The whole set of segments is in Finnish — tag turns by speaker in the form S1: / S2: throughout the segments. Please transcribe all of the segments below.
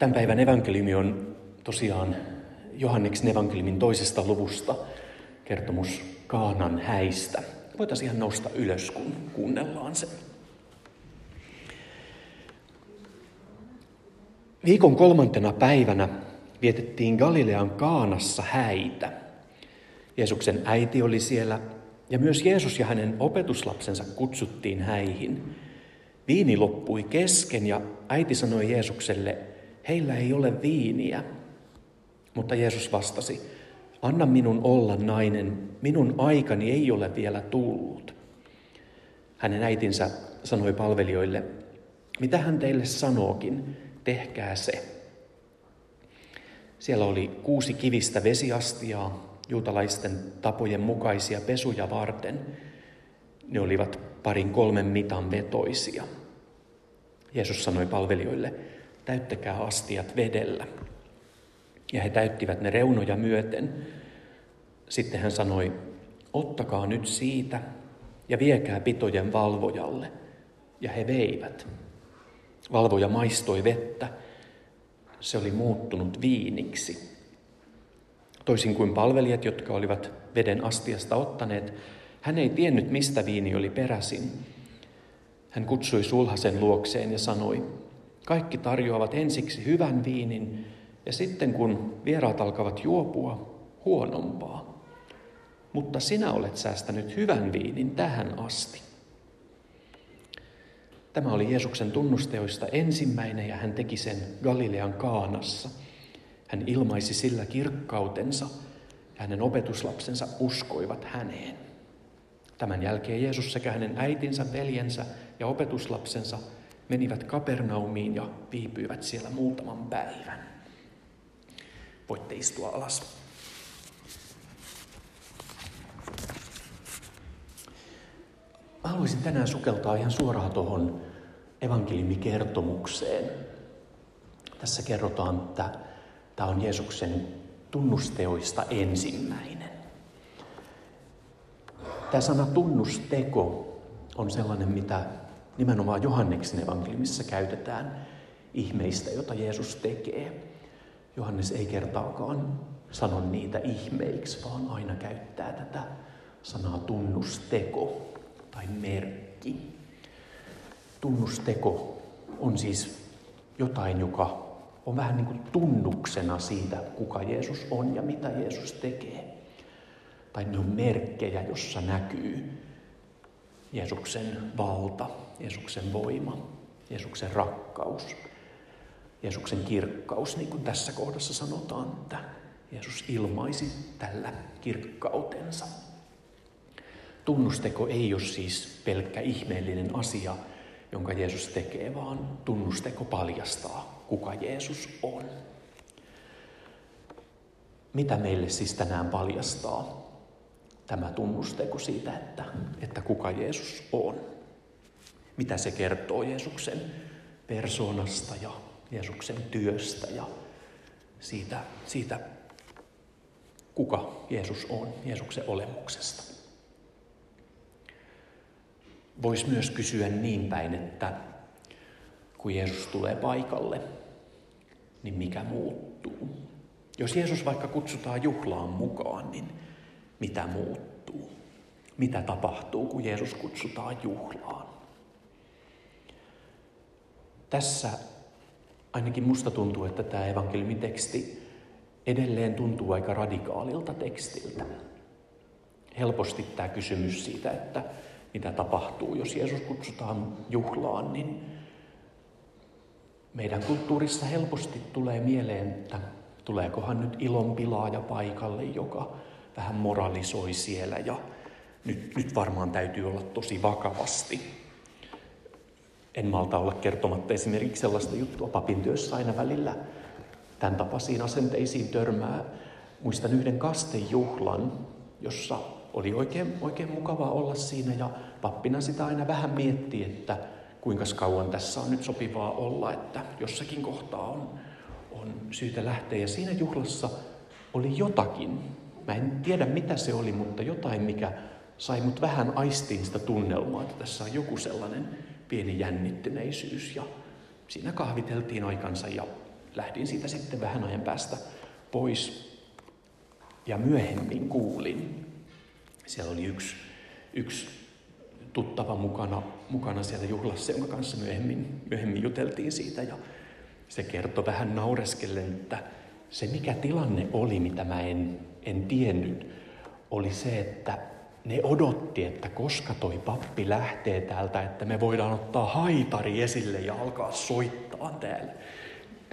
S1: Tämän päivän evankeliumi on tosiaan Johanneksen evankeliumin toisesta luvusta kertomus Kaanan häistä. Voitaisiin ihan nousta ylös, kun kuunnellaan se. Viikon kolmantena päivänä vietettiin Galilean Kaanassa häitä. Jeesuksen äiti oli siellä ja myös Jeesus ja hänen opetuslapsensa kutsuttiin häihin. Viini loppui kesken ja äiti sanoi Jeesukselle, heillä ei ole viiniä. Mutta Jeesus vastasi, anna minun olla nainen, minun aikani ei ole vielä tullut. Hänen äitinsä sanoi palvelijoille, mitä hän teille sanookin, tehkää se. Siellä oli kuusi kivistä vesiastiaa, juutalaisten tapojen mukaisia pesuja varten. Ne olivat parin kolmen mitan vetoisia. Jeesus sanoi palvelijoille, täyttäkää astiat vedellä. Ja he täyttivät ne reunoja myöten. Sitten hän sanoi, ottakaa nyt siitä ja viekää pitojen valvojalle. Ja he veivät. Valvoja maistoi vettä. Se oli muuttunut viiniksi. Toisin kuin palvelijat, jotka olivat veden astiasta ottaneet, hän ei tiennyt, mistä viini oli peräisin. Hän kutsui sulhasen luokseen ja sanoi, kaikki tarjoavat ensiksi hyvän viinin ja sitten kun vieraat alkavat juopua, huonompaa. Mutta sinä olet säästänyt hyvän viinin tähän asti. Tämä oli Jeesuksen tunnusteoista ensimmäinen ja hän teki sen Galilean Kaanassa. Hän ilmaisi sillä kirkkautensa ja hänen opetuslapsensa uskoivat häneen. Tämän jälkeen Jeesus sekä hänen äitinsä, veljensä ja opetuslapsensa menivät Kapernaumiin ja viipyivät siellä muutaman päivän. Voitte istua alas. Mä haluaisin tänään sukeltaa ihan suoraan tuohon evankeliumikertomukseen. Tässä kerrotaan, että tämä on Jeesuksen tunnusteoista ensimmäinen. Tämä sana tunnusteko on sellainen, mitä nimenomaan Johanneksen evankeliumissa käytetään ihmeistä, jota Jeesus tekee. Johannes ei kertaakaan sano niitä ihmeiksi, vaan aina käyttää tätä sanaa tunnusteko tai merkki. Tunnusteko on siis jotain, joka on vähän niin kuin tunnuksena siitä, kuka Jeesus on ja mitä Jeesus tekee. Tai ne on merkkejä, jossa näkyy Jeesuksen valta, Jeesuksen voima, Jeesuksen rakkaus, Jeesuksen kirkkaus, niin kuin tässä kohdassa sanotaan, että Jeesus ilmaisi tällä kirkkautensa. Tunnusteko ei ole siis pelkkä ihmeellinen asia, jonka Jeesus tekee, vaan tunnusteko paljastaa, kuka Jeesus on. Mitä meille siis tänään paljastaa tämä tunnusteko siitä, että, että kuka Jeesus on? Mitä se kertoo Jeesuksen persoonasta ja Jeesuksen työstä ja siitä, siitä kuka Jeesus on, Jeesuksen olemuksesta. Voisi myös kysyä niin päin, että kun Jeesus tulee paikalle, niin mikä muuttuu? Jos Jeesus vaikka kutsutaan juhlaan mukaan, niin mitä muuttuu? Mitä tapahtuu, kun Jeesus kutsutaan juhlaan? Tässä ainakin musta tuntuu, että tämä evankeliumiteksti edelleen tuntuu aika radikaalilta tekstiltä. Helposti tämä kysymys siitä, että mitä tapahtuu, jos Jeesus kutsutaan juhlaan, niin meidän kulttuurissa helposti tulee mieleen, että tuleekohan nyt ilon pilaaja paikalle, joka vähän moralisoi siellä ja nyt, nyt varmaan täytyy olla tosi vakavasti. En malta olla kertomatta esimerkiksi sellaista juttua papin työssä aina välillä. Tämän tapaisiin asenteisiin törmää. Muistan yhden kastejuhlan, jossa oli oikein, oikein mukava olla siinä ja pappina sitä aina vähän mietti, että kuinka kauan tässä on nyt sopivaa olla, että jossakin kohtaa on, on syytä lähteä. Ja siinä juhlassa oli jotakin. Mä en tiedä mitä se oli, mutta jotain, mikä sai mut vähän aistiin sitä tunnelmaa, että tässä on joku sellainen pieni jännittyneisyys ja siinä kahviteltiin aikansa ja lähdin siitä sitten vähän ajan päästä pois. Ja myöhemmin kuulin, siellä oli yksi, yksi tuttava mukana, mukana siellä juhlassa, jonka kanssa myöhemmin, myöhemmin juteltiin siitä. Ja se kertoi vähän naureskellen, että se mikä tilanne oli, mitä mä en, en tiennyt, oli se, että ne odotti, että koska toi pappi lähtee täältä, että me voidaan ottaa haitari esille ja alkaa soittaa täällä.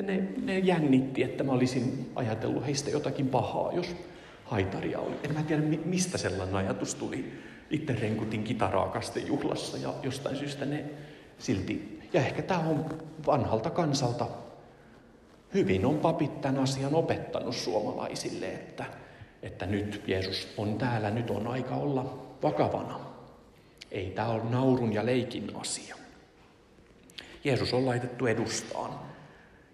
S1: Ne, ne jännitti, että mä olisin ajatellut heistä jotakin pahaa, jos haitaria oli. En mä tiedä, mistä sellainen ajatus tuli. Itse renkutin kitaraa kastejuhlassa ja jostain syystä ne silti. Ja ehkä tämä on vanhalta kansalta hyvin on papit tämän asian opettanut suomalaisille, että, että nyt Jeesus on täällä, nyt on aika olla vakavana. Ei tämä ole naurun ja leikin asia. Jeesus on laitettu edustaan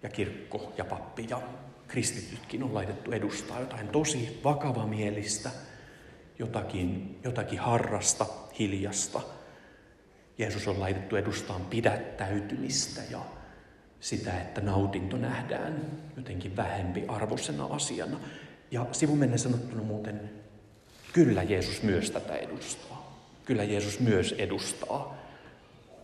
S1: ja kirkko ja pappi ja kristitytkin on laitettu edustaa jotain tosi vakavamielistä, jotakin, jotakin harrasta, hiljasta. Jeesus on laitettu edustaan pidättäytymistä ja sitä, että nautinto nähdään jotenkin vähempi arvoisena asiana. Ja sivumennen sanottuna muuten, kyllä Jeesus myös tätä edustaa. Kyllä Jeesus myös edustaa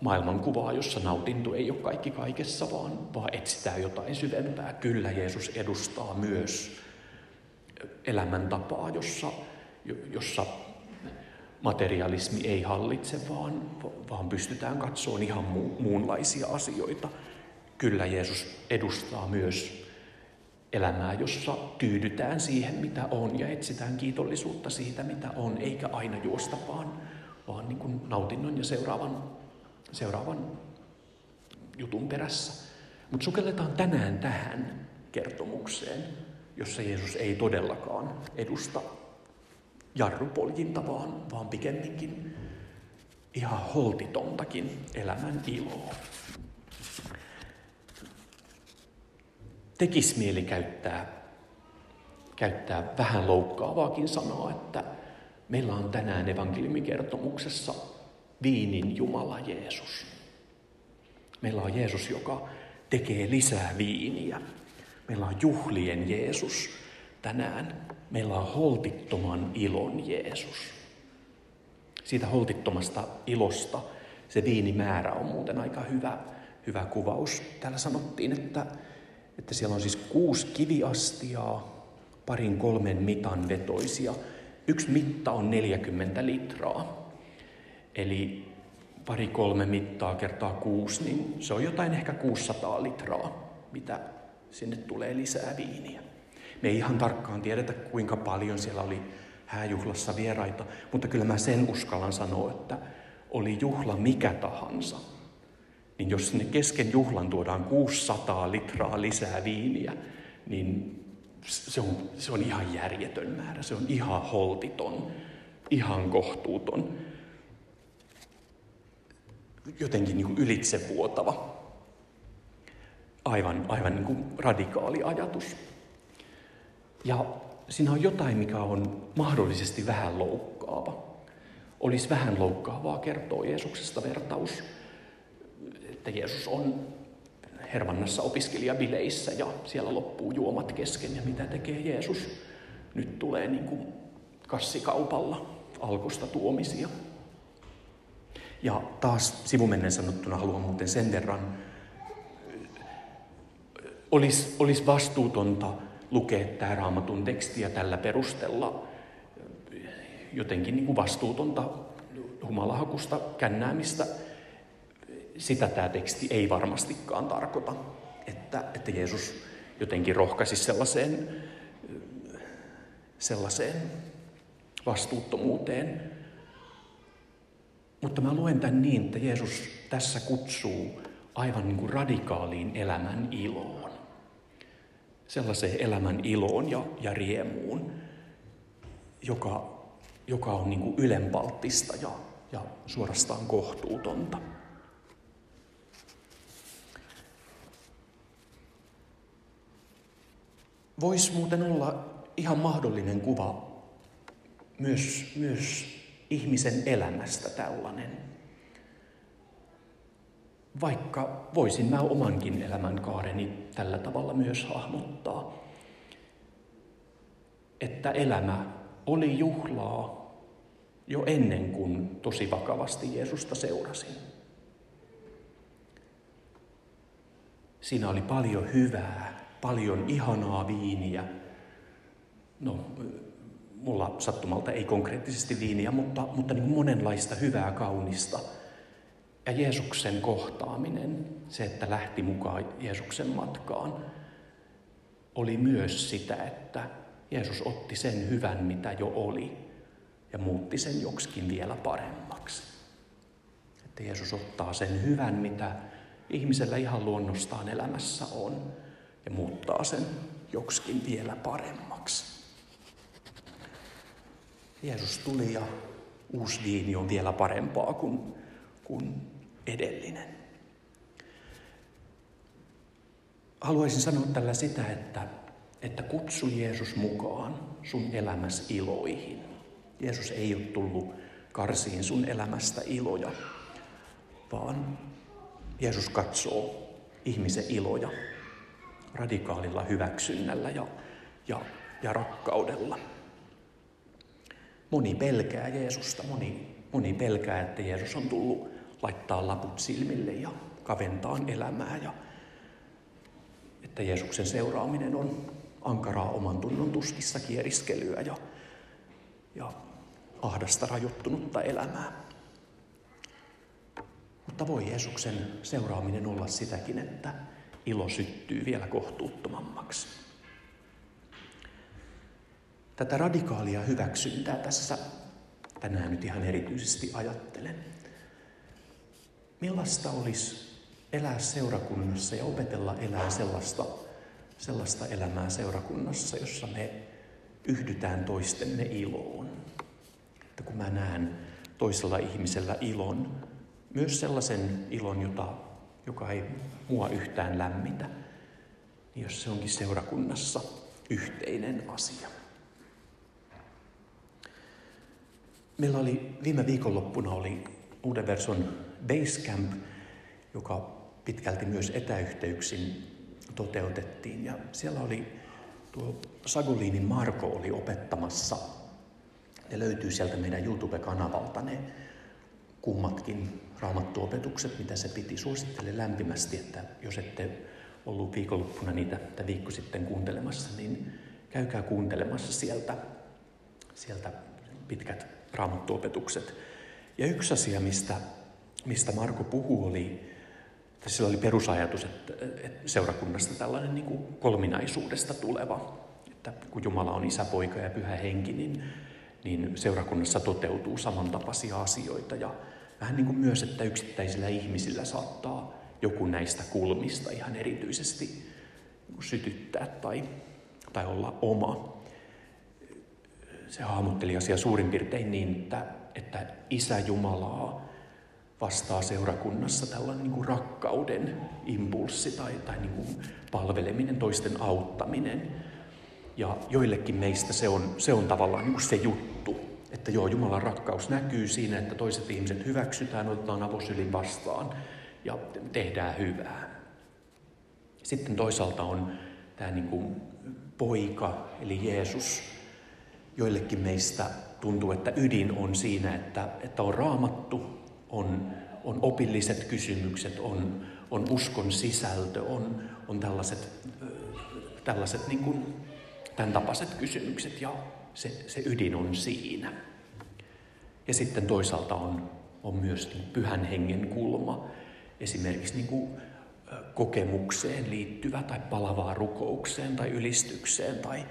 S1: maailmankuvaa, jossa nautinto ei ole kaikki kaikessa, vaan, vaan etsitään jotain syvempää. Kyllä Jeesus edustaa myös elämäntapaa, jossa, jossa materialismi ei hallitse, vaan, vaan pystytään katsomaan ihan muunlaisia asioita. Kyllä Jeesus edustaa myös elämää, jossa tyydytään siihen, mitä on ja etsitään kiitollisuutta siitä, mitä on, eikä aina juosta vaan, vaan niin kuin nautinnon ja seuraavan, seuraavan jutun perässä. Mutta sukelletaan tänään tähän kertomukseen, jossa Jeesus ei todellakaan edusta jarrupoljinta, vaan, vaan pikemminkin ihan holtitontakin elämän iloa. Tekisi mieli käyttää, käyttää vähän loukkaavaakin sanaa, että meillä on tänään evankeliumikertomuksessa viinin Jumala Jeesus. Meillä on Jeesus, joka tekee lisää viiniä. Meillä on juhlien Jeesus tänään. Meillä on holtittoman ilon Jeesus. Siitä holtittomasta ilosta se viinimäärä on muuten aika hyvä, hyvä kuvaus. Täällä sanottiin, että että siellä on siis kuusi kiviastiaa, parin kolmen mitan vetoisia. Yksi mitta on 40 litraa. Eli pari kolme mittaa kertaa kuusi, niin se on jotain ehkä 600 litraa, mitä sinne tulee lisää viiniä. Me ei ihan tarkkaan tiedetä, kuinka paljon siellä oli hääjuhlassa vieraita, mutta kyllä mä sen uskallan sanoa, että oli juhla mikä tahansa, niin jos sinne kesken juhlan tuodaan 600 litraa lisää viiniä, niin se on, se on ihan järjetön määrä, se on ihan holtiton, ihan kohtuuton, jotenkin niin kuin ylitsevuotava, aivan, aivan niin kuin radikaali ajatus. Ja siinä on jotain, mikä on mahdollisesti vähän loukkaava. Olisi vähän loukkaavaa kertoa Jeesuksesta vertaus että Jeesus on Hervannassa opiskelijabileissä ja siellä loppuu juomat kesken ja mitä tekee Jeesus? Nyt tulee niin kuin kassikaupalla alkusta tuomisia. Ja taas sivumennen sanottuna haluan muuten sen verran, olisi, olisi vastuutonta lukea tämä raamatun tekstiä tällä perusteella jotenkin niin kuin vastuutonta humalahakusta kännäämistä sitä tämä teksti ei varmastikaan tarkoita, että, että Jeesus jotenkin rohkaisi sellaiseen, sellaiseen vastuuttomuuteen. Mutta mä luen tämän niin, että Jeesus tässä kutsuu aivan niin kuin radikaaliin elämän iloon. Sellaiseen elämän iloon ja, ja riemuun, joka, joka on niin kuin ylenpalttista ja, ja suorastaan kohtuutonta. Voisi muuten olla ihan mahdollinen kuva myös, myös ihmisen elämästä tällainen. vaikka voisin mä omankin elämänkaareni tällä tavalla myös hahmottaa, että elämä oli juhlaa jo ennen kuin tosi vakavasti Jeesusta seurasin. Siinä oli paljon hyvää, paljon ihanaa viiniä. No, mulla sattumalta ei konkreettisesti viiniä, mutta, mutta niin monenlaista hyvää kaunista. Ja Jeesuksen kohtaaminen, se, että lähti mukaan Jeesuksen matkaan, oli myös sitä, että Jeesus otti sen hyvän, mitä jo oli, ja muutti sen joksikin vielä paremmaksi. Että Jeesus ottaa sen hyvän, mitä ihmisellä ihan luonnostaan elämässä on, ja muuttaa sen joksikin vielä paremmaksi. Jeesus tuli ja uusi viini on vielä parempaa kuin, kuin edellinen. Haluaisin sanoa tällä sitä, että, että kutsu Jeesus mukaan sun elämässä iloihin. Jeesus ei ole tullut karsiin sun elämästä iloja, vaan Jeesus katsoo ihmisen iloja radikaalilla hyväksynnällä ja, ja, ja rakkaudella. Moni pelkää Jeesusta, moni, moni pelkää, että Jeesus on tullut laittaa laput silmille ja kaventaa elämää ja että Jeesuksen seuraaminen on ankaraa oman tunnon tuskissa kieriskelyä ja, ja ahdasta rajoittunutta elämää. Mutta voi Jeesuksen seuraaminen olla sitäkin, että ilo syttyy vielä kohtuuttomammaksi. Tätä radikaalia hyväksyntää tässä tänään nyt ihan erityisesti ajattelen. Millaista olisi elää seurakunnassa ja opetella elää sellaista, sellaista elämää seurakunnassa, jossa me yhdytään toistemme iloon. Että kun mä näen toisella ihmisellä ilon, myös sellaisen ilon, jota, joka ei mua yhtään lämmitä, niin jos se onkin seurakunnassa yhteinen asia. Meillä oli viime viikonloppuna oli Uuden verson Basecamp, joka pitkälti myös etäyhteyksin toteutettiin. Ja siellä oli tuo Sagolinin Marko oli opettamassa. Ne löytyy sieltä meidän YouTube-kanavalta ne kummatkin raamattuopetukset, mitä se piti. Suosittelen lämpimästi, että jos ette ollut viikonloppuna niitä tai viikko sitten kuuntelemassa, niin käykää kuuntelemassa sieltä, sieltä pitkät raamattuopetukset. Ja yksi asia, mistä, mistä Marko puhuu, oli, että sillä oli perusajatus, että, että seurakunnasta tällainen niin kuin kolminaisuudesta tuleva, että kun Jumala on isä, poika ja pyhä henki, niin, niin seurakunnassa toteutuu samantapaisia asioita. Ja vähän niin kuin myös, että yksittäisillä ihmisillä saattaa joku näistä kulmista ihan erityisesti sytyttää tai, tai olla oma. Se hahmotteli asia suurin piirtein niin, että, että Isä Jumalaa vastaa seurakunnassa tällainen niin kuin rakkauden impulssi tai, tai niin kuin palveleminen, toisten auttaminen. Ja joillekin meistä se on, se on tavallaan niin kuin se juttu, että joo, Jumalan rakkaus näkyy siinä, että toiset ihmiset hyväksytään, otetaan avosylin vastaan ja tehdään hyvää. Sitten toisaalta on tämä niin kuin poika, eli Jeesus. Joillekin meistä tuntuu, että ydin on siinä, että, että on raamattu, on, on opilliset kysymykset, on, on uskon sisältö, on, on tällaiset, tällaiset niin kuin, tämän tapaiset kysymykset ja se, se ydin on siinä. Ja sitten toisaalta on, on myös niin pyhän hengen kulma, esimerkiksi niin kuin, kokemukseen liittyvä tai palavaa rukoukseen tai ylistykseen tai,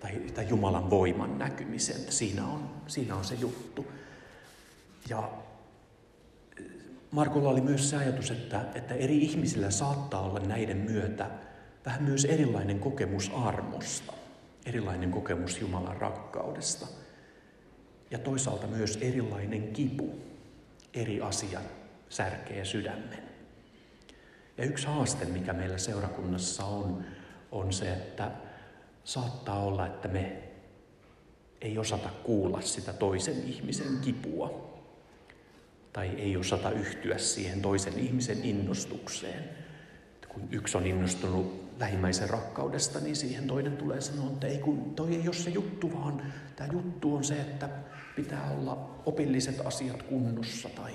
S1: tai, tai Jumalan voiman näkymiseen. Siinä on, siinä on se juttu. Ja Markolla oli myös se ajatus, että, että eri ihmisillä saattaa olla näiden myötä vähän myös erilainen kokemus armosta, erilainen kokemus Jumalan rakkaudesta ja toisaalta myös erilainen kipu, eri asia särkee sydämen. Ja yksi haaste, mikä meillä seurakunnassa on, on se, että saattaa olla, että me ei osata kuulla sitä toisen ihmisen kipua tai ei osata yhtyä siihen toisen ihmisen innostukseen. Kun yksi on innostunut lähimmäisen rakkaudesta, niin siihen toinen tulee sanoa, että ei kun toi ei ole se juttu, vaan tämä juttu on se, että pitää olla opilliset asiat kunnossa tai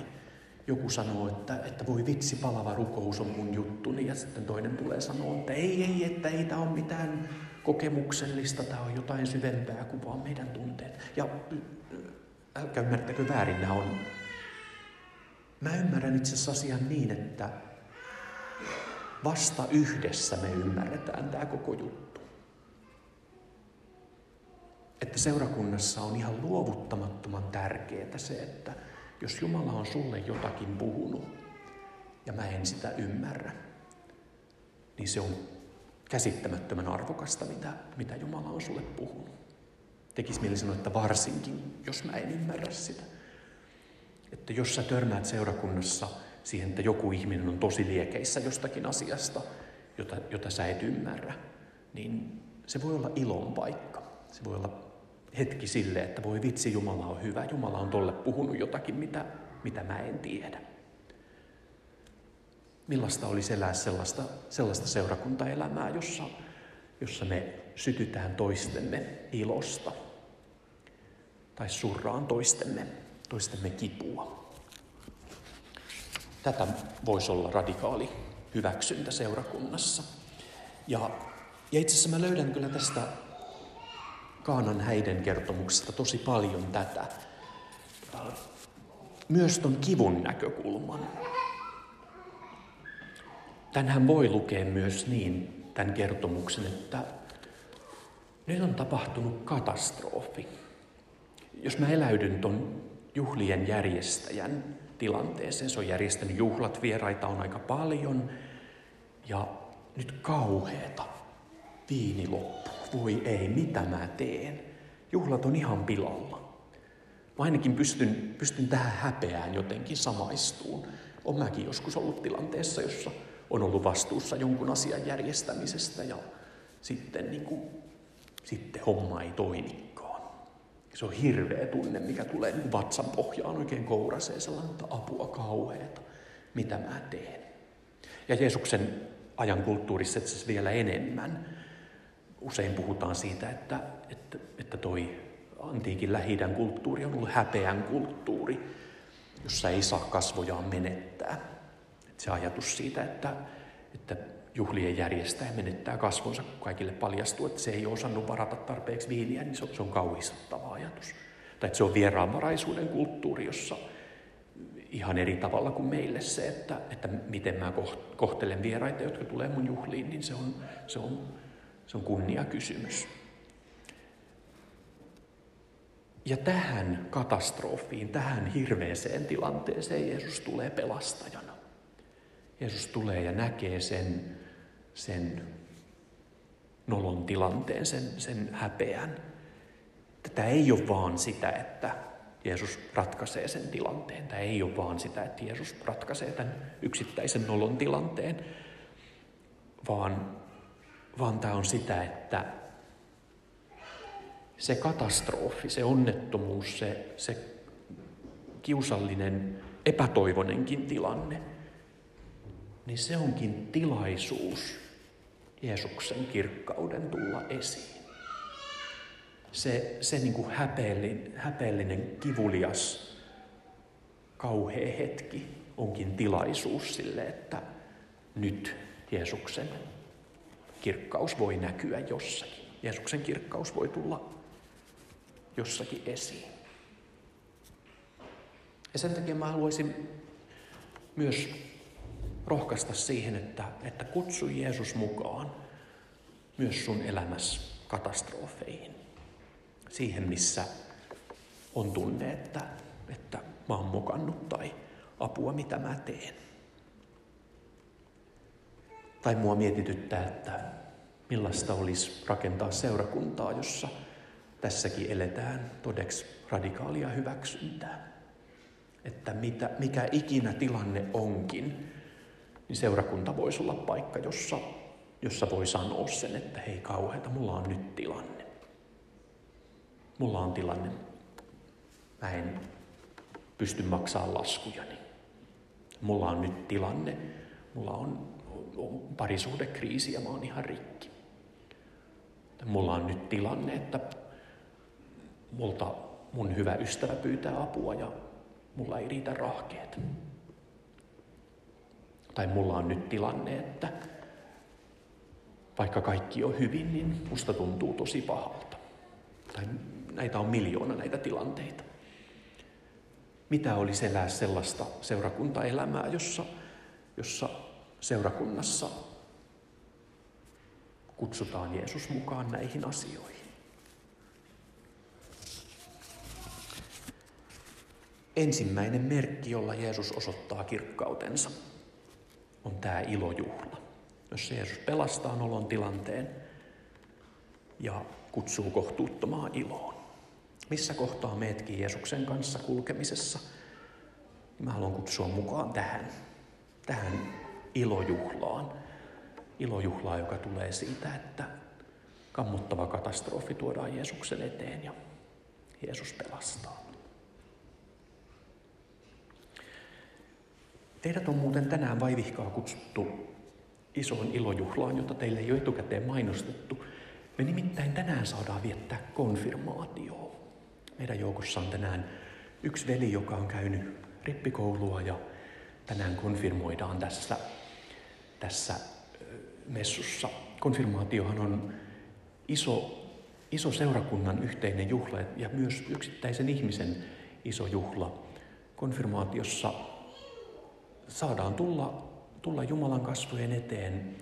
S1: joku sanoo, että, että voi vitsi, palava rukous on mun juttuni, ja sitten toinen tulee sanoa, että ei, ei, että ei tämä ole mitään kokemuksellista, tämä on jotain syvempää kuin vaan meidän tunteet. Ja älkää ymmärtäkö väärin, nämä on... Mä ymmärrän itse asiassa asian niin, että vasta yhdessä me ymmärretään tämä koko juttu. Että seurakunnassa on ihan luovuttamattoman tärkeää se, että jos Jumala on sulle jotakin puhunut ja mä en sitä ymmärrä, niin se on käsittämättömän arvokasta, mitä, mitä Jumala on sulle puhunut. Tekisi mieli sanoa, että varsinkin, jos mä en ymmärrä sitä. Että jos sä törmäät seurakunnassa siihen, että joku ihminen on tosi liekeissä jostakin asiasta, jota, jota sä et ymmärrä, niin se voi olla ilon paikka. Se voi olla hetki sille, että voi vitsi, Jumala on hyvä. Jumala on tolle puhunut jotakin, mitä, mitä mä en tiedä. Millaista olisi elää sellaista, sellaista seurakuntaelämää, jossa, jossa me sytytään toistemme ilosta tai surraan toistemme, toistemme kipua. Tätä voisi olla radikaali hyväksyntä seurakunnassa. Ja, ja itse asiassa mä löydän kyllä tästä Kaanan häiden kertomuksesta tosi paljon tätä. Myös ton kivun näkökulman. Tänhän voi lukea myös niin, tämän kertomuksen, että nyt on tapahtunut katastrofi. Jos mä eläydyn ton juhlien järjestäjän tilanteeseen, se on järjestänyt juhlat, vieraita on aika paljon, ja nyt kauheeta. Viini loppuu. Voi ei, mitä mä teen? Juhlat on ihan pilalla. Mä ainakin pystyn, pystyn tähän häpeään jotenkin samaistuun. On mäkin joskus ollut tilanteessa, jossa on ollut vastuussa jonkun asian järjestämisestä ja sitten, niin kuin, sitten homma ei toimikaan. Se on hirveä tunne, mikä tulee vatsan pohjaan oikein kouraseen sellainen, että apua kauheeta. Mitä mä teen? Ja Jeesuksen ajan kulttuurissa itse vielä enemmän. Usein puhutaan siitä, että, että, että toi antiikin lähi kulttuuri on ollut häpeän kulttuuri, jossa ei saa kasvojaan menettää. Et se ajatus siitä, että, että juhlien järjestäjä menettää kasvonsa, kun kaikille paljastuu, että se ei osannut varata tarpeeksi viiniä, niin se on, kauhistuttava ajatus. Tai että se on vieraanvaraisuuden kulttuuri, jossa ihan eri tavalla kuin meille se, että, että miten mä kohtelen vieraita, jotka tulee mun juhliin, niin se on, se on, se on kunniakysymys. Ja tähän katastrofiin, tähän hirveeseen tilanteeseen Jeesus tulee pelastajana. Jeesus tulee ja näkee sen, sen nolon tilanteen, sen, sen häpeän. Tätä ei ole vaan sitä, että Jeesus ratkaisee sen tilanteen. Tämä ei ole vaan sitä, että Jeesus ratkaisee tämän yksittäisen nolon tilanteen, vaan, vaan tämä on sitä, että se katastrofi, se onnettomuus, se, se kiusallinen, epätoivonenkin tilanne – niin se onkin tilaisuus Jeesuksen kirkkauden tulla esiin. Se, se niin kuin häpeellinen, häpeellinen, kivulias, kauhea hetki onkin tilaisuus sille, että nyt Jeesuksen kirkkaus voi näkyä jossakin. Jeesuksen kirkkaus voi tulla jossakin esiin. Ja sen takia mä haluaisin myös rohkaista siihen, että, että kutsu Jeesus mukaan myös sun elämässä katastrofeihin. Siihen, missä on tunne, että, että mä oon mokannut tai apua, mitä mä teen. Tai mua mietityttää, että millaista olisi rakentaa seurakuntaa, jossa tässäkin eletään todeksi radikaalia hyväksyntää. Että mitä, mikä ikinä tilanne onkin, niin seurakunta voisi olla paikka, jossa, jossa voi sanoa sen, että hei kauheita, mulla on nyt tilanne. Mulla on tilanne. Mä en, pysty maksamaan laskujani. Mulla on nyt tilanne, mulla on, on parisuhdekriisi ja mä oon ihan rikki. Mulla on nyt tilanne, että multa mun hyvä ystävä pyytää apua ja mulla ei riitä rahkeet. Tai mulla on nyt tilanne, että vaikka kaikki on hyvin, niin musta tuntuu tosi pahalta. Tai näitä on miljoona näitä tilanteita. Mitä olisi elää sellaista seurakuntaelämää, jossa, jossa seurakunnassa kutsutaan Jeesus mukaan näihin asioihin? Ensimmäinen merkki, jolla Jeesus osoittaa kirkkautensa, on tämä ilojuhla. Jos Jeesus pelastaa nolon tilanteen ja kutsuu kohtuuttomaan iloon. Missä kohtaa meetkin Jeesuksen kanssa kulkemisessa? Mä haluan kutsua mukaan tähän, tähän ilojuhlaan. Ilojuhlaan, joka tulee siitä, että kammottava katastrofi tuodaan Jeesuksen eteen ja Jeesus pelastaa. Teidät on muuten tänään vaivihkaa kutsuttu isoon ilojuhlaan, jota teille ei ole etukäteen mainostettu. Me nimittäin tänään saadaan viettää konfirmaatioa. Meidän joukossa on tänään yksi veli, joka on käynyt rippikoulua ja tänään konfirmoidaan tässä, tässä messussa. Konfirmaatiohan on iso, iso seurakunnan yhteinen juhla ja myös yksittäisen ihmisen iso juhla. Konfirmaatiossa saadaan tulla, tulla Jumalan kasvojen eteen.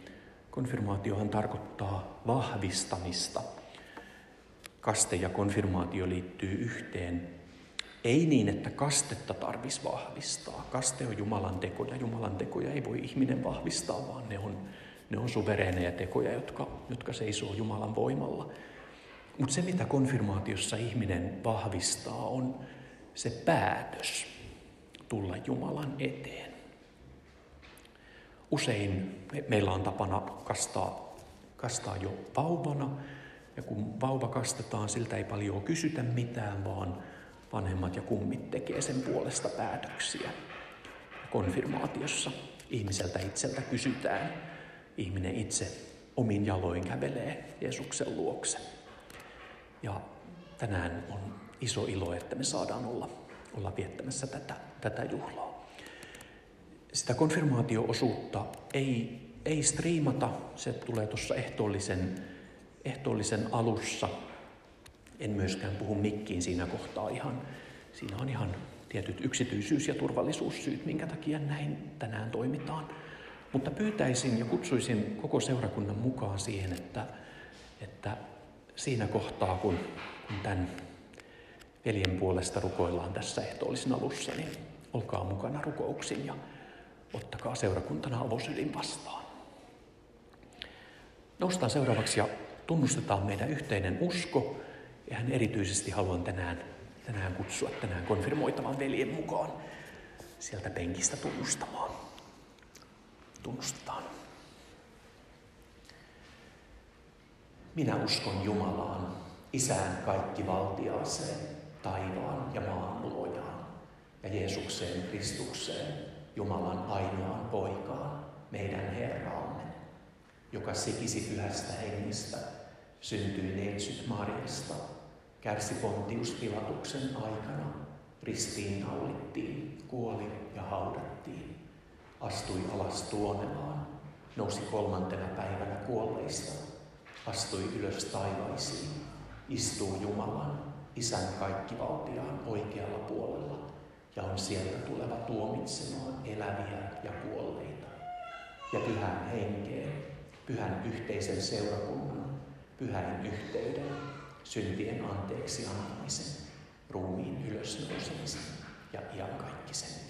S1: Konfirmaatiohan tarkoittaa vahvistamista. Kaste ja konfirmaatio liittyy yhteen. Ei niin, että kastetta tarvis vahvistaa. Kaste on Jumalan tekoja. Jumalan tekoja ei voi ihminen vahvistaa, vaan ne on, ne on suvereeneja tekoja, jotka, jotka seisoo Jumalan voimalla. Mutta se, mitä konfirmaatiossa ihminen vahvistaa, on se päätös tulla Jumalan eteen. Usein me, meillä on tapana kastaa, kastaa jo vauvana, ja kun vauva kastetaan, siltä ei paljon kysytä mitään, vaan vanhemmat ja kummit tekee sen puolesta päätöksiä. Konfirmaatiossa ihmiseltä itseltä kysytään. Ihminen itse omin jaloin kävelee Jeesuksen luokse. Ja tänään on iso ilo, että me saadaan olla, olla viettämässä tätä, tätä juhlaa sitä konfirmaatioosuutta ei, ei striimata, se tulee tuossa ehtoollisen, ehtoollisen alussa. En myöskään puhu mikkiin siinä kohtaa ihan, siinä on ihan tietyt yksityisyys- ja turvallisuussyyt, minkä takia näin tänään toimitaan. Mutta pyytäisin ja kutsuisin koko seurakunnan mukaan siihen, että, että siinä kohtaa, kun, kun tämän veljen puolesta rukoillaan tässä ehtoollisen alussa, niin olkaa mukana rukouksin ja ottakaa seurakuntana avosylin vastaan. Noustaan seuraavaksi ja tunnustetaan meidän yhteinen usko. Ja hän erityisesti haluan tänään, tänään kutsua tänään konfirmoitavan veljen mukaan sieltä penkistä tunnustamaan. Tunnustetaan. Minä uskon Jumalaan, Isään kaikki valtiaaseen, taivaan ja maan luojaan, ja Jeesukseen Kristukseen, Jumalan ainoaan poikaan, meidän Herraamme, joka sikisi pyhästä hengestä, syntyi Neitsyt Marjasta, kärsi Pontius Pilatuksen aikana, ristiin naulittiin, kuoli ja haudattiin, astui alas tuonemaan, nousi kolmantena päivänä kuolleista, astui ylös taivaisiin, istuu Jumalan, Isän kaikkivaltiaan oikealla puolella, ja on sieltä tuleva tuomitsemaan eläviä ja kuolleita. Ja pyhän henkeen, pyhän yhteisen seurakunnan, pyhän yhteyden, syntien anteeksi antamisen, ruumiin ylösnousemisen ja iankaikkisen.